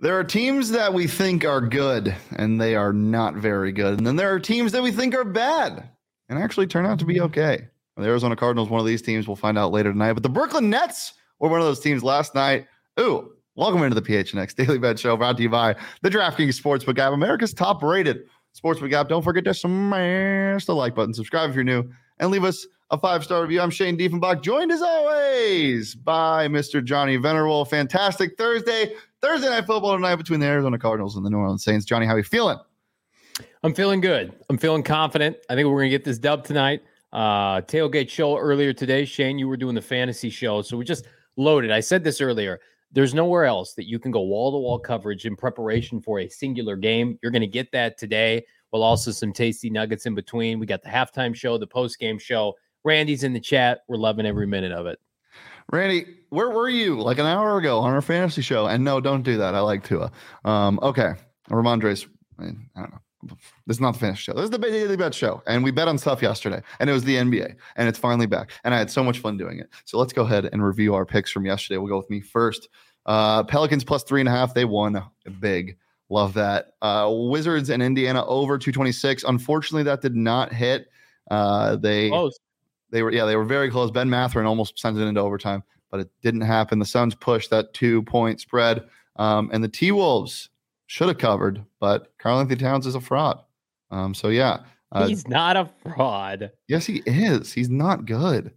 There are teams that we think are good and they are not very good. And then there are teams that we think are bad and actually turn out to be okay. The Arizona Cardinals, one of these teams, we'll find out later tonight. But the Brooklyn Nets were one of those teams last night. Ooh, welcome into the PHNX Daily Bet Show brought to you by the DraftKings Sportsbook app, America's top rated sportsbook app. Don't forget to smash the like button, subscribe if you're new, and leave us a five star review. I'm Shane Diefenbach, joined as always by Mr. Johnny Venerable. Fantastic Thursday. Thursday night football tonight between the Arizona Cardinals and the New Orleans Saints. Johnny, how are you feeling? I'm feeling good. I'm feeling confident. I think we're gonna get this dub tonight. Uh, tailgate show earlier today. Shane, you were doing the fantasy show, so we just loaded. I said this earlier. There's nowhere else that you can go wall to wall coverage in preparation for a singular game. You're going to get that today. Well, also some tasty nuggets in between. We got the halftime show, the post game show. Randy's in the chat. We're loving every minute of it. Randy, where were you like an hour ago on our fantasy show? And no, don't do that. I like Tua. Um, okay. Rhamondre's, I, mean, I don't know. This is not the fantasy show. This is the daily bet show. And we bet on stuff yesterday. And it was the NBA. And it's finally back. And I had so much fun doing it. So let's go ahead and review our picks from yesterday. We'll go with me first. Uh, Pelicans plus three and a half. They won big. Love that. Uh, Wizards and Indiana over 226. Unfortunately, that did not hit. Uh, they Close. they were yeah they were very close. Ben Mathurin almost sent it into overtime, but it didn't happen. The Suns pushed that two point spread, um, and the T Wolves should have covered, but Karl-Anthony Towns is a fraud. Um, so yeah, uh, he's not a fraud. Yes, he is. He's not good.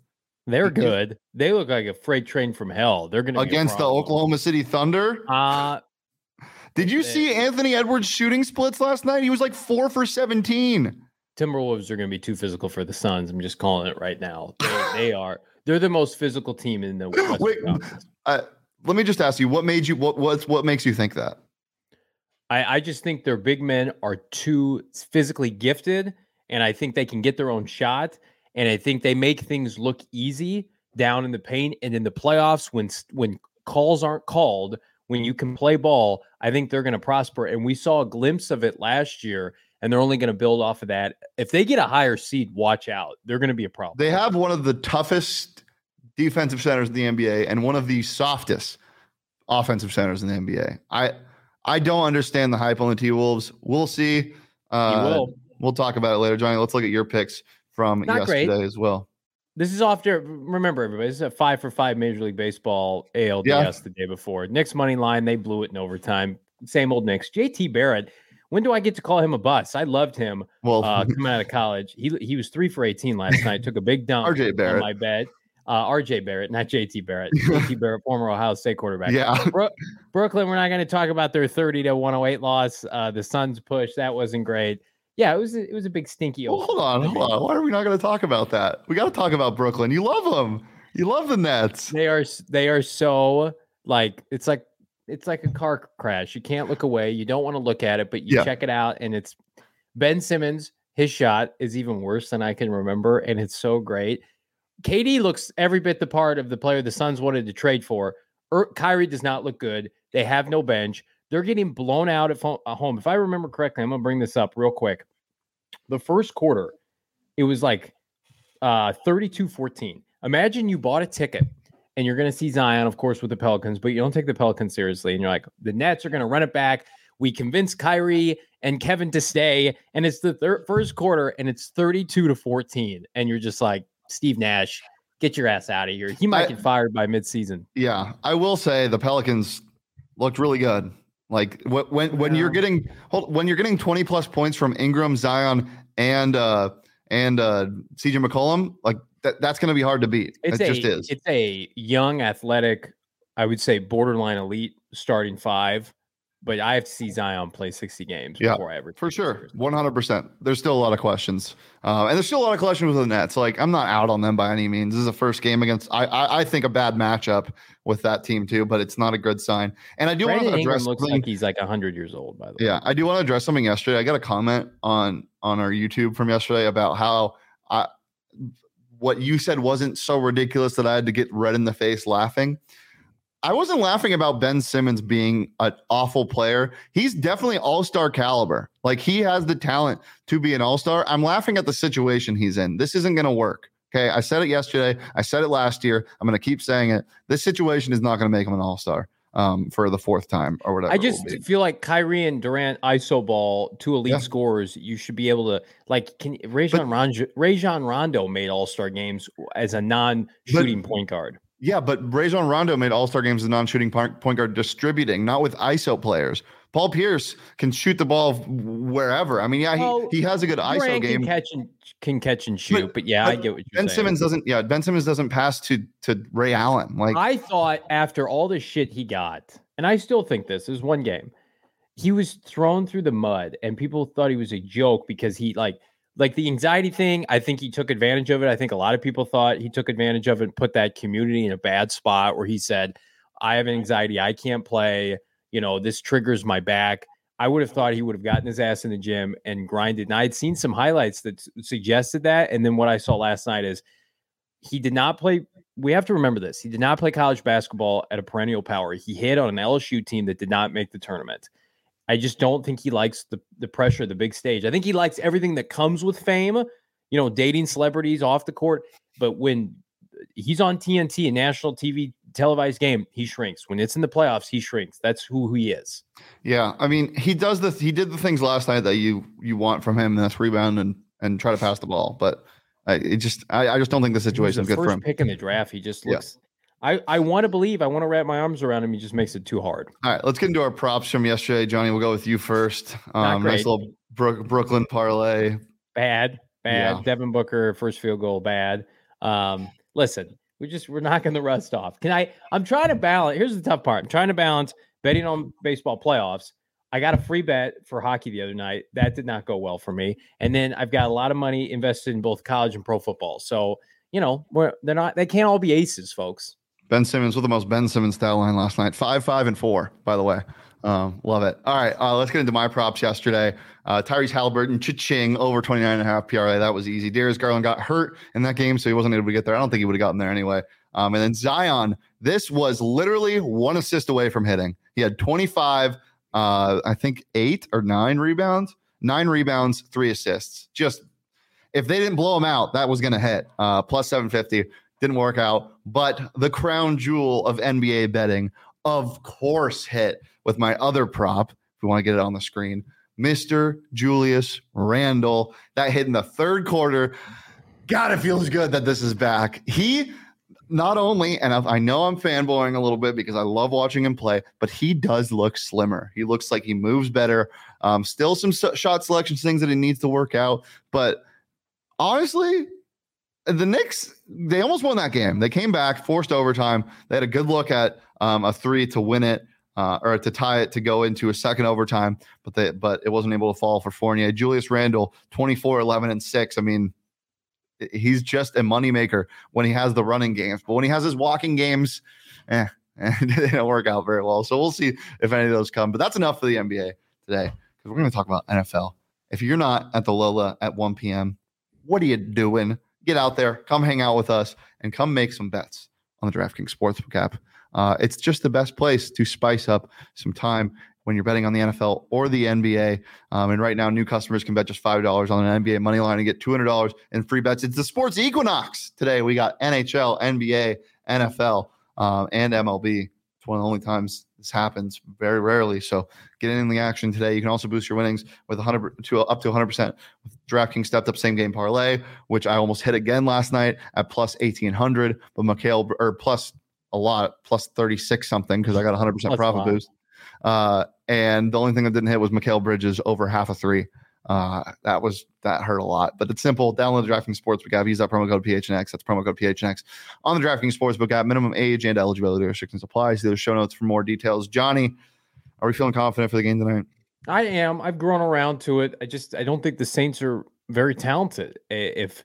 They're good. They look like a freight train from hell. They're going to against the Oklahoma City Thunder. Uh did you see Anthony Edwards shooting splits last night? He was like four for 17. Timberwolves are going to be too physical for the Suns. I'm just calling it right now. They're, they are. They're the most physical team in the Wait, uh, let me just ask you, what made you what what's what makes you think that? I, I just think their big men are too physically gifted, and I think they can get their own shot. And I think they make things look easy down in the paint. And in the playoffs, when when calls aren't called, when you can play ball, I think they're going to prosper. And we saw a glimpse of it last year, and they're only going to build off of that. If they get a higher seed, watch out. They're going to be a problem. They have one of the toughest defensive centers in the NBA and one of the softest offensive centers in the NBA. I I don't understand the hype on the T Wolves. We'll see. Uh, will. We'll talk about it later, Johnny. Let's look at your picks from Not yesterday great. as well. This is off to remember everybody. This is a five for five Major League Baseball ALDS yeah. the day before. Knicks money line, they blew it in overtime. Same old Knicks. JT Barrett. When do I get to call him a bus? I loved him. Well, uh, coming out of college, he he was three for eighteen last night. Took a big dump. RJ Barrett. my bet. Uh, RJ Barrett, not JT Barrett. JT Barrett, former Ohio State quarterback. Yeah. Bro- Brooklyn, we're not going to talk about their 30 to 108 loss. Uh, the Suns push. That wasn't great yeah, it was a, it was a big stinky. Well, hold on, hold on. Why are we not going to talk about that? We got to talk about Brooklyn. You love them. You love the Nets. They are they are so like it's like it's like a car crash. You can't look away. You don't want to look at it, but you yeah. check it out, and it's Ben Simmons. His shot is even worse than I can remember, and it's so great. KD looks every bit the part of the player the Suns wanted to trade for. Er, Kyrie does not look good. They have no bench. They're getting blown out at home. If I remember correctly, I'm going to bring this up real quick. The first quarter, it was like uh, 32 14. Imagine you bought a ticket and you're going to see Zion, of course, with the Pelicans, but you don't take the Pelicans seriously. And you're like, the Nets are going to run it back. We convinced Kyrie and Kevin to stay. And it's the thir- first quarter and it's 32 to 14. And you're just like, Steve Nash, get your ass out of here. He might I, get fired by midseason. Yeah. I will say the Pelicans looked really good. Like when when you're getting when you're getting 20 plus points from Ingram, Zion, and uh and uh CJ McCollum, like that, that's going to be hard to beat. It's it a, just is. It's a young, athletic, I would say borderline elite starting five but I have to see Zion play 60 games yeah, before I ever for sure. 100%. There's still a lot of questions. Uh, and there's still a lot of questions with the Nets. Like, I'm not out on them by any means. This is a first game against, I, I, I think, a bad matchup with that team, too, but it's not a good sign. And I do want to address Ingram looks something. like he's like 100 years old, by the way. Yeah, I do want to address something yesterday. I got a comment on on our YouTube from yesterday about how I, what you said wasn't so ridiculous that I had to get red in the face laughing. I wasn't laughing about Ben Simmons being an awful player. He's definitely all star caliber. Like he has the talent to be an all star. I'm laughing at the situation he's in. This isn't going to work. Okay. I said it yesterday. I said it last year. I'm going to keep saying it. This situation is not going to make him an all star. Um, for the fourth time or whatever. I just feel like Kyrie and Durant ISO ball, two elite yeah. scorers. You should be able to like. Can Rajon Rondo, Rajon Rondo made All Star games as a non-shooting point guard. Yeah, but Rajon Rondo made All Star games as a non-shooting point guard, distributing, not with ISO players. Paul Pierce can shoot the ball wherever. I mean, yeah, well, he, he has a good ISO Durant game. Can catch and can catch and shoot, but, but yeah, but I get what you're Ben saying. Simmons doesn't. Yeah, Ben Simmons doesn't pass to to Ray Allen. Like I thought after all the shit he got, and I still think this is one game. He was thrown through the mud, and people thought he was a joke because he like like the anxiety thing. I think he took advantage of it. I think a lot of people thought he took advantage of it and put that community in a bad spot where he said, "I have anxiety. I can't play." You know, this triggers my back I would have thought he would have gotten his ass in the gym and grinded. And I had seen some highlights that suggested that. And then what I saw last night is he did not play. We have to remember this. He did not play college basketball at a perennial power. He hit on an LSU team that did not make the tournament. I just don't think he likes the, the pressure, of the big stage. I think he likes everything that comes with fame, you know, dating celebrities off the court. But when he's on TNT, a national TV televised game, he shrinks. When it's in the playoffs, he shrinks. That's who he is. Yeah, I mean, he does the he did the things last night that you you want from him. That's rebound and and try to pass the ball. But I it just I, I just don't think the situation is good for him. Pick in the draft, he just looks. Yeah. I, I want to believe. I want to wrap my arms around him. He just makes it too hard. All right, let's get into our props from yesterday, Johnny. We'll go with you first. Um, nice little Brook, Brooklyn parlay. Bad, bad. Yeah. Devin Booker first field goal. Bad. Um, listen, we just we're knocking the rust off. Can I? I'm trying to mm-hmm. balance. Here's the tough part. I'm trying to balance betting on baseball playoffs. I got a free bet for hockey the other night. That did not go well for me. And then I've got a lot of money invested in both college and pro football. So you know, we're, they're not. They can't all be aces, folks. Ben Simmons with the most Ben Simmons style line last night. Five, five, and four. By the way, um, love it. All right, uh, let's get into my props yesterday. Uh, Tyrese Halliburton, cha-ching, over 29 and a half PRA. That was easy. Darius Garland got hurt in that game, so he wasn't able to get there. I don't think he would have gotten there anyway. Um, and then Zion, this was literally one assist away from hitting. He had 25, uh, I think eight or nine rebounds, nine rebounds, three assists. Just if they didn't blow him out, that was going to hit. Uh, plus 750 didn't work out. But the crown jewel of NBA betting, of course, hit with my other prop. If we want to get it on the screen, Mr. Julius Randle. That hit in the third quarter. God, it feels good that this is back. He not only, and I know I'm fanboying a little bit because I love watching him play, but he does look slimmer. He looks like he moves better. Um, still some shot selection things that he needs to work out, but honestly, the Knicks they almost won that game. They came back, forced overtime. They had a good look at um, a three to win it uh, or to tie it to go into a second overtime, but they but it wasn't able to fall for Fournier. Julius Randle, 24, 11, and 6. I mean, he's just a moneymaker when he has the running games, but when he has his walking games, eh, they don't work out very well. So we'll see if any of those come. But that's enough for the NBA today because we're going to talk about NFL. If you're not at the Lola at 1 p.m., what are you doing? Get out there, come hang out with us, and come make some bets on the DraftKings Sportsbook app. Uh, it's just the best place to spice up some time when you're betting on the NFL or the NBA. Um, and right now, new customers can bet just $5 on an NBA money line and get $200 in free bets. It's the sports equinox today. We got NHL, NBA, NFL, um, and MLB. It's one of the only times this happens very rarely. So get in the action today. You can also boost your winnings with 100 to up to 100% with DraftKings stepped up same game parlay, which I almost hit again last night at plus 1800, but Mikal or plus a lot, plus 36 something because I got 100% That's profit boost. Uh, and the only thing that didn't hit was Mikal Bridges over half a three. Uh, that was that hurt a lot, but it's simple. Download the DraftKings Sportsbook app. Use that promo code PHNX. That's promo code PHNX on the DraftKings Sportsbook app. Minimum age and eligibility restrictions apply. See those show notes for more details. Johnny, are we feeling confident for the game tonight? I am. I've grown around to it. I just I don't think the Saints are very talented. If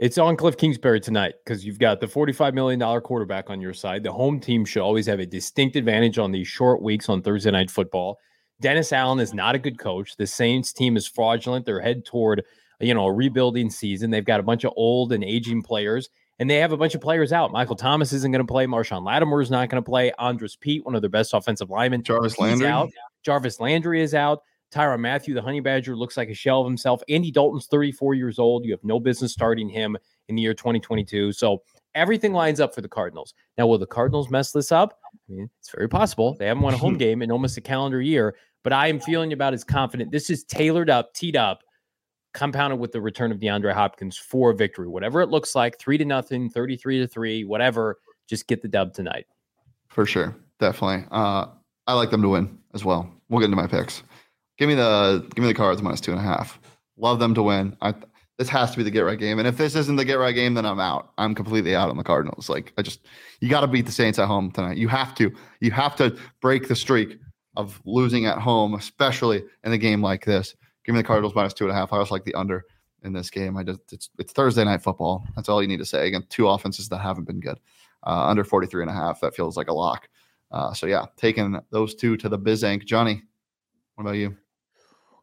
it's on Kliff Kingsbury tonight because you've got the $45 million quarterback on your side. The home team should always have a distinct advantage on these short weeks on Thursday night football. Dennis Allen is not a good coach. The Saints team is fraudulent. They're head toward, you know, a rebuilding season. They've got a bunch of old and aging players, and they have a bunch of players out. Michael Thomas isn't going to play. Marshon Lattimore is not going to play. Andrus Peat, one of their best offensive linemen, Jarvis Landry out. Jarvis Landry is out. Tyrann Mathieu, the Honey Badger, looks like a shell of himself. Andy Dalton's 34 years old. You have no business starting him in the year 2022. So everything lines up for the Cardinals. Now, will the Cardinals mess this up? I mean, it's very possible. They haven't won a home game in almost a calendar year, but I am feeling about as confident. This is tailored up, teed up, compounded with the return of DeAndre Hopkins for victory. Whatever it looks like, three to nothing, 33 to three, whatever, just get the dub tonight. For sure. Definitely. Uh, I like them to win as well. We'll get into my picks. Give me the give me the cards minus two and a half. Love them to win. I this has to be the get right game. And if this isn't the get right game, then I'm out. I'm completely out on the Cardinals. Like I just you got to beat the Saints at home tonight. You have to. You have to break the streak of losing at home, especially in a game like this. Give me the Cardinals minus two and a half. I also like the under in this game. I just it's it's Thursday night football. That's all you need to say. Again, two offenses that haven't been good. Uh, under 43 and a half. That feels like a lock. Uh, so yeah, taking those two to the Bizank. Johnny, what about you?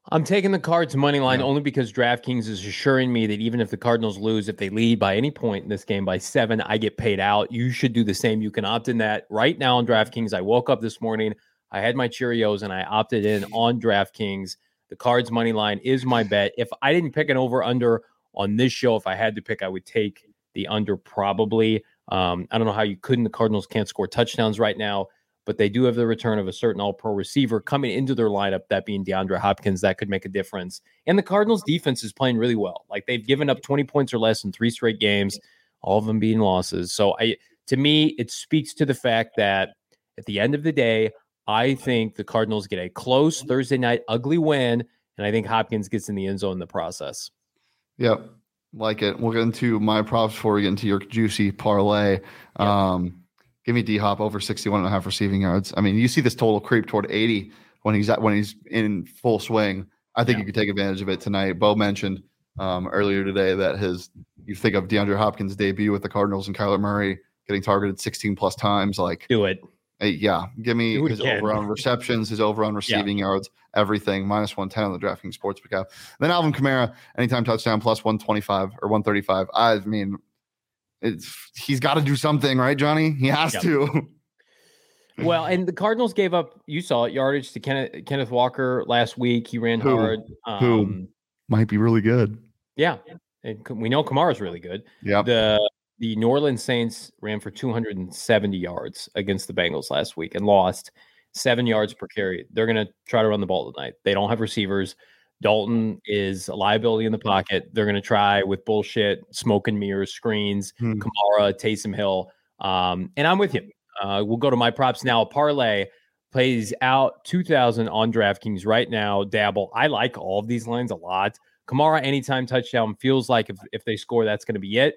I'm taking the Cards money line yeah. only because DraftKings is assuring me that even if the Cardinals lose, if they lead by any point in this game by seven, I get paid out. You should do the same. You can opt in that right now on DraftKings. I woke up this morning, I had my Cheerios, and I opted in on DraftKings. The Cards money line is my bet. If I didn't pick an over under on this show, if I had to pick, I would take the under probably. Um, I don't know how you couldn't. The Cardinals can't score touchdowns right now but they do have the return of a certain all pro receiver coming into their lineup, that being DeAndre Hopkins, that could make a difference. And the Cardinals defense is playing really well. Like they've given up 20 points or less in three straight games, all of them being losses. So I to me, it speaks to the fact that at the end of the day, I think the Cardinals get a close Thursday night ugly win, and I think Hopkins gets in the end zone in the process. Yep. Like it. We'll get into my props before we get into your juicy parlay. Yep. Um, Give me D Hop over 61 and a half receiving yards. I mean, you see this total creep toward 80 when he's at when he's in full swing. I think yeah. you could take advantage of it tonight. Bo mentioned um, earlier today that his you think of DeAndre Hopkins' debut with the Cardinals and Kyler Murray getting targeted 16 plus times. Like do it. Hey, yeah, give me his over on receptions, his over on receiving yeah. yards, everything minus 110 on the DraftKings Sportsbook app. Then Alvin Kamara, anytime touchdown plus 125 or 135. I mean, it's he's got to do something, right, Johnny? He has yep. to. well, and the Cardinals gave up. You saw it yardage to Kenneth, Kenneth Walker last week. He ran who, hard. Um, who might be really good. Yeah, and we know Kamara's really good. Yeah. The the New Orleans Saints ran for 270 yards against the Bengals last week and lost seven yards per carry. They're going to try to run the ball tonight. They don't have receivers. Dalton is a liability in the pocket. They're going to try with bullshit, smoke and mirrors, screens, hmm. Kamara, Taysom Hill. Um, and I'm with you. Uh, we'll go to my props now. Parlay plays out 2000 on DraftKings right now. Dabble. I like all of these lines a lot. Kamara anytime touchdown feels like if, if they score, that's going to be it.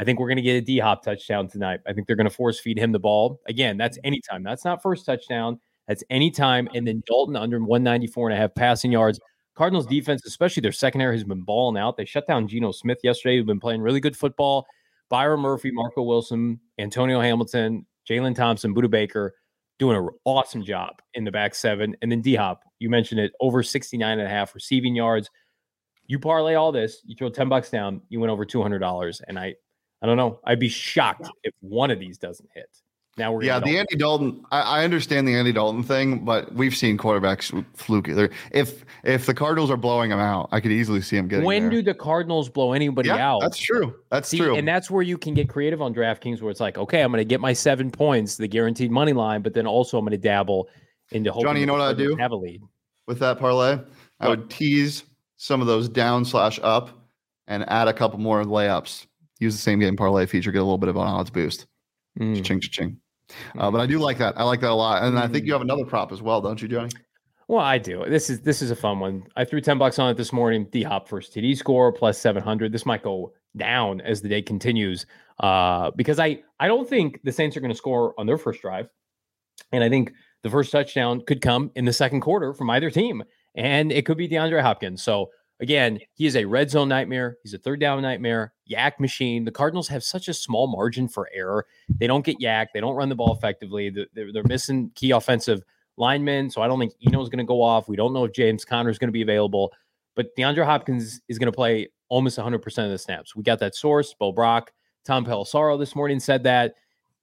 I think we're going to get a D hop touchdown tonight. I think they're going to force feed him the ball. Again, that's mm-hmm. anytime. That's not first touchdown. That's anytime. And then Dalton under 194 and a half passing yards. Cardinals defense, especially their secondary, has been balling out. They shut down Geno Smith yesterday, who's been playing really good football. Byron Murphy, Marco Wilson, Antonio Hamilton, Jalen Thompson, Budda Baker doing an awesome job in the back seven. And then D Hop, you mentioned it, over 69 and a half receiving yards. You parlay all this, you throw 10 bucks down, you win over $200. And I, I don't know, I'd be shocked if one of these doesn't hit. Now we're yeah, the Andy Dalton. I, I, understand the Andy Dalton thing, but we've seen quarterbacks fluke. Either. If if the Cardinals are blowing them out, I could easily see them getting. When there. do the Cardinals blow anybody yeah, out? That's true. That's see, true. And that's where you can get creative on DraftKings, where it's like, okay, I'm going to get my seven points, the guaranteed money line, but then also I'm going to dabble into Johnny. You know what I do? Have a lead with that parlay. I would tease some of those down slash up, and add a couple more layups. Use the same game parlay feature, get a little bit of an odds boost. Mm. Ching, ching. Uh, but I do like that. I like that a lot, and I think you have another prop as well, don't you, Johnny? Well, I do. This is this is a fun one. I threw ten bucks on it this morning. D Hop first TD score plus seven hundred. This might go down as the day continues, uh, because I I don't think the Saints are going to score on their first drive, and I think the first touchdown could come in the second quarter from either team, and it could be DeAndre Hopkins. So Again, he is a red zone nightmare. He's a third down nightmare, YAC machine. The Cardinals have such a small margin for error. They don't get YAC. They don't run the ball effectively. They're, they're missing key offensive linemen. So I don't think Eno's going to go off. We don't know if James Conner is going to be available. But DeAndre Hopkins is going to play almost 100% of the snaps. We got that source. Bo Brock, Tom Pelissero this morning said that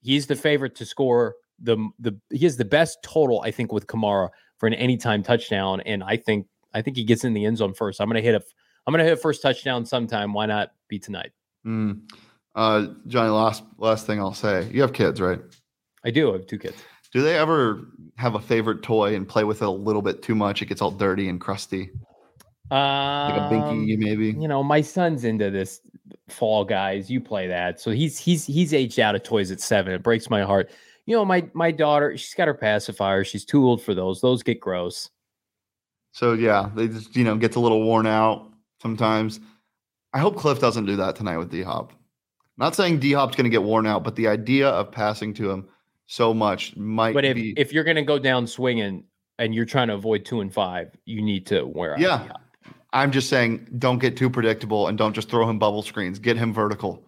he's the favorite to score the the he has the best total I think with Kamara for an anytime touchdown, and I think I think he gets in the end zone first. I'm going to hit a I'm going to hit a first touchdown sometime. Why not be tonight? Mm. Uh, Johnny, last last thing I'll say. You have kids, right? I do. I have two kids. Do they ever have a favorite toy and play with it a little bit too much? It gets all dirty and crusty. Um, Like a binky, maybe. You know, my son's into this Fall Guys. You play that, so he's he's he's aged out of toys at seven. It breaks my heart. You know, my my daughter, she's got her pacifier. She's too old for those. Those get gross. So yeah, they just you know gets a little worn out sometimes. I hope Kliff doesn't do that tonight with D Hop. Not saying D Hop's going to get worn out, but the idea of passing to him so much might But if be. if you're gonna go down swinging and you're trying to avoid two and five, you need to wear out. Yeah. I'm just saying, don't get too predictable and don't just throw him bubble screens. Get him vertical.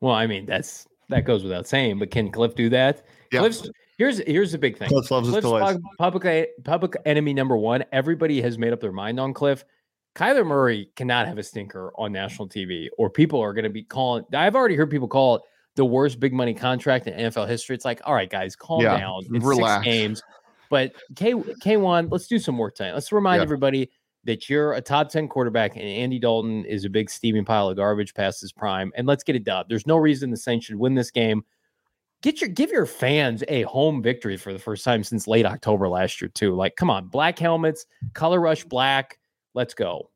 Well, I mean that's that goes without saying. But can Kliff do that? Yeah. Kliff's here's here's the big thing. Kliff loves his toys. pub- public public enemy number one. Everybody has made up their mind on Kliff. Kyler Murray cannot have a stinker on national TV, or people are going to be calling. I've already heard people call it the worst big money contract in NFL history. It's like, all right, guys, calm Yeah, down. It's relax. six games, but K K one, let's do some work tonight. Let's remind Yeah. everybody that you're a top ten quarterback, and Andy Dalton is a big steaming pile of garbage past his prime. And let's get it done. There's no reason the Saints should win this game get your give your fans a home victory for the first time since late October last year too. Like, come on, black helmets, color rush black. Let's go.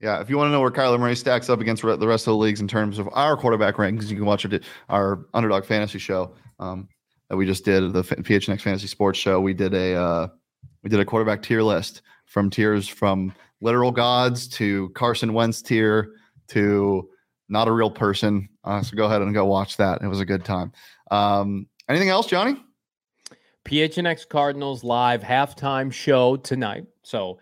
Yeah, if you want to know where Kyler Murray stacks up against the rest of the leagues in terms of our quarterback rankings, you can watch our, our underdog fantasy show um, that we just did, the PHNX Fantasy Sports Show. We did a uh, we did a quarterback tier list from tiers from literal gods to Carson Wentz tier to not a real person. Uh, so go ahead and go watch that. It was a good time. Um, anything else, Johnny? PHNX Cardinals live halftime show tonight. So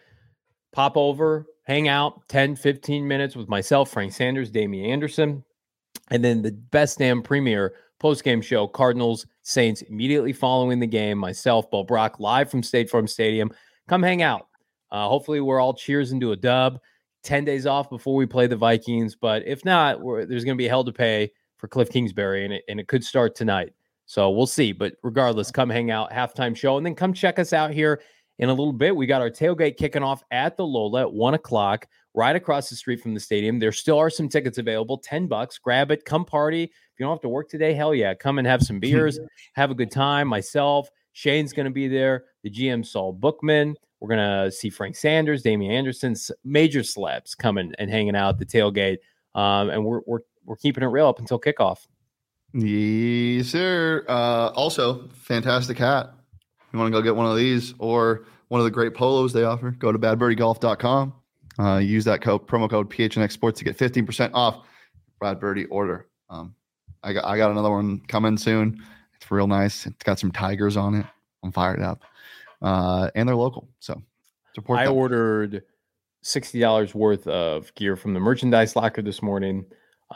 pop over, hang out 10, 15 minutes with myself, Frank Sanders, Damien Anderson, and then the best damn premiere post game show, Cardinals Saints, immediately following the game. Myself, Bo Brock, live from State Farm Stadium. Come hang out. Uh, hopefully, we're all cheers into a dub. 10 days off before we play the Vikings. But if not, there's going to be hell to pay for Kliff Kingsbury, and it, and it could start tonight. So we'll see. But regardless, come hang out, halftime show, and then come check us out here in a little bit. We got our tailgate kicking off at the Lola at one o'clock, right across the street from the stadium. There still are some tickets available, 10 bucks. Grab it, come party. If you don't have to work today, hell yeah, come and have some beers, have a good time. Myself, Shane's going to be there, the GM Saul Bookman. We're to see Frank Sanders, Damien Anderson, s- major celebs coming and hanging out at the tailgate. Um, and we're, we're, we're keeping it real up until kickoff. Yes, sir. Uh, also, fantastic hat. You want to go get one of these or one of the great polos they offer? Go to badbirdiegolf.com. Uh, use that code promo code PHNX Sports to get 15% off Bad Birdie order. Um, I got I got another one coming soon. It's real nice. It's got some tigers on it. I'm fired up. Uh, and they're local. So support I them. ordered sixty dollars worth of gear from the merchandise locker this morning.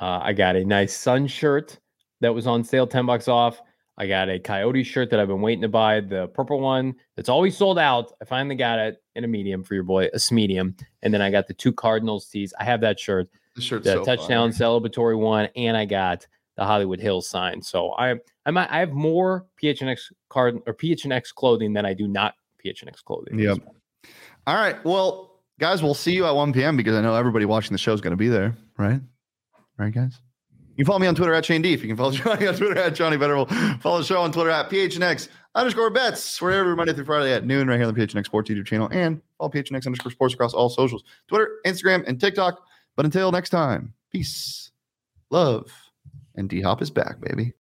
Uh, I got a nice sun shirt that was on sale, ten bucks off. I got a Coyote shirt that I've been waiting to buy, the purple one that's always sold out. I finally got it in a medium for your boy, a medium, and then I got the two Cardinals tees. I have that shirt, shirt's the so touchdown fire. celebratory one, and I got the Hollywood Hills sign. So I I might I have more PHNX card or PHNX clothing than I do not PHNX clothing. Yep. All right. Well, guys, we'll see you at 1 p.m. because I know everybody watching the show is going to be there, right? Right, guys? You can follow me on Twitter at Shane Deef. You can follow Johnny on Twitter at Johnny Betterable. Follow the show on Twitter at PHNX underscore bets. We're every Monday through Friday at noon right here on the PHNX Sports YouTube channel and follow PHNX underscore sports across all socials Twitter, Instagram, and TikTok. But until next time, peace, love, and D Hop is back, baby.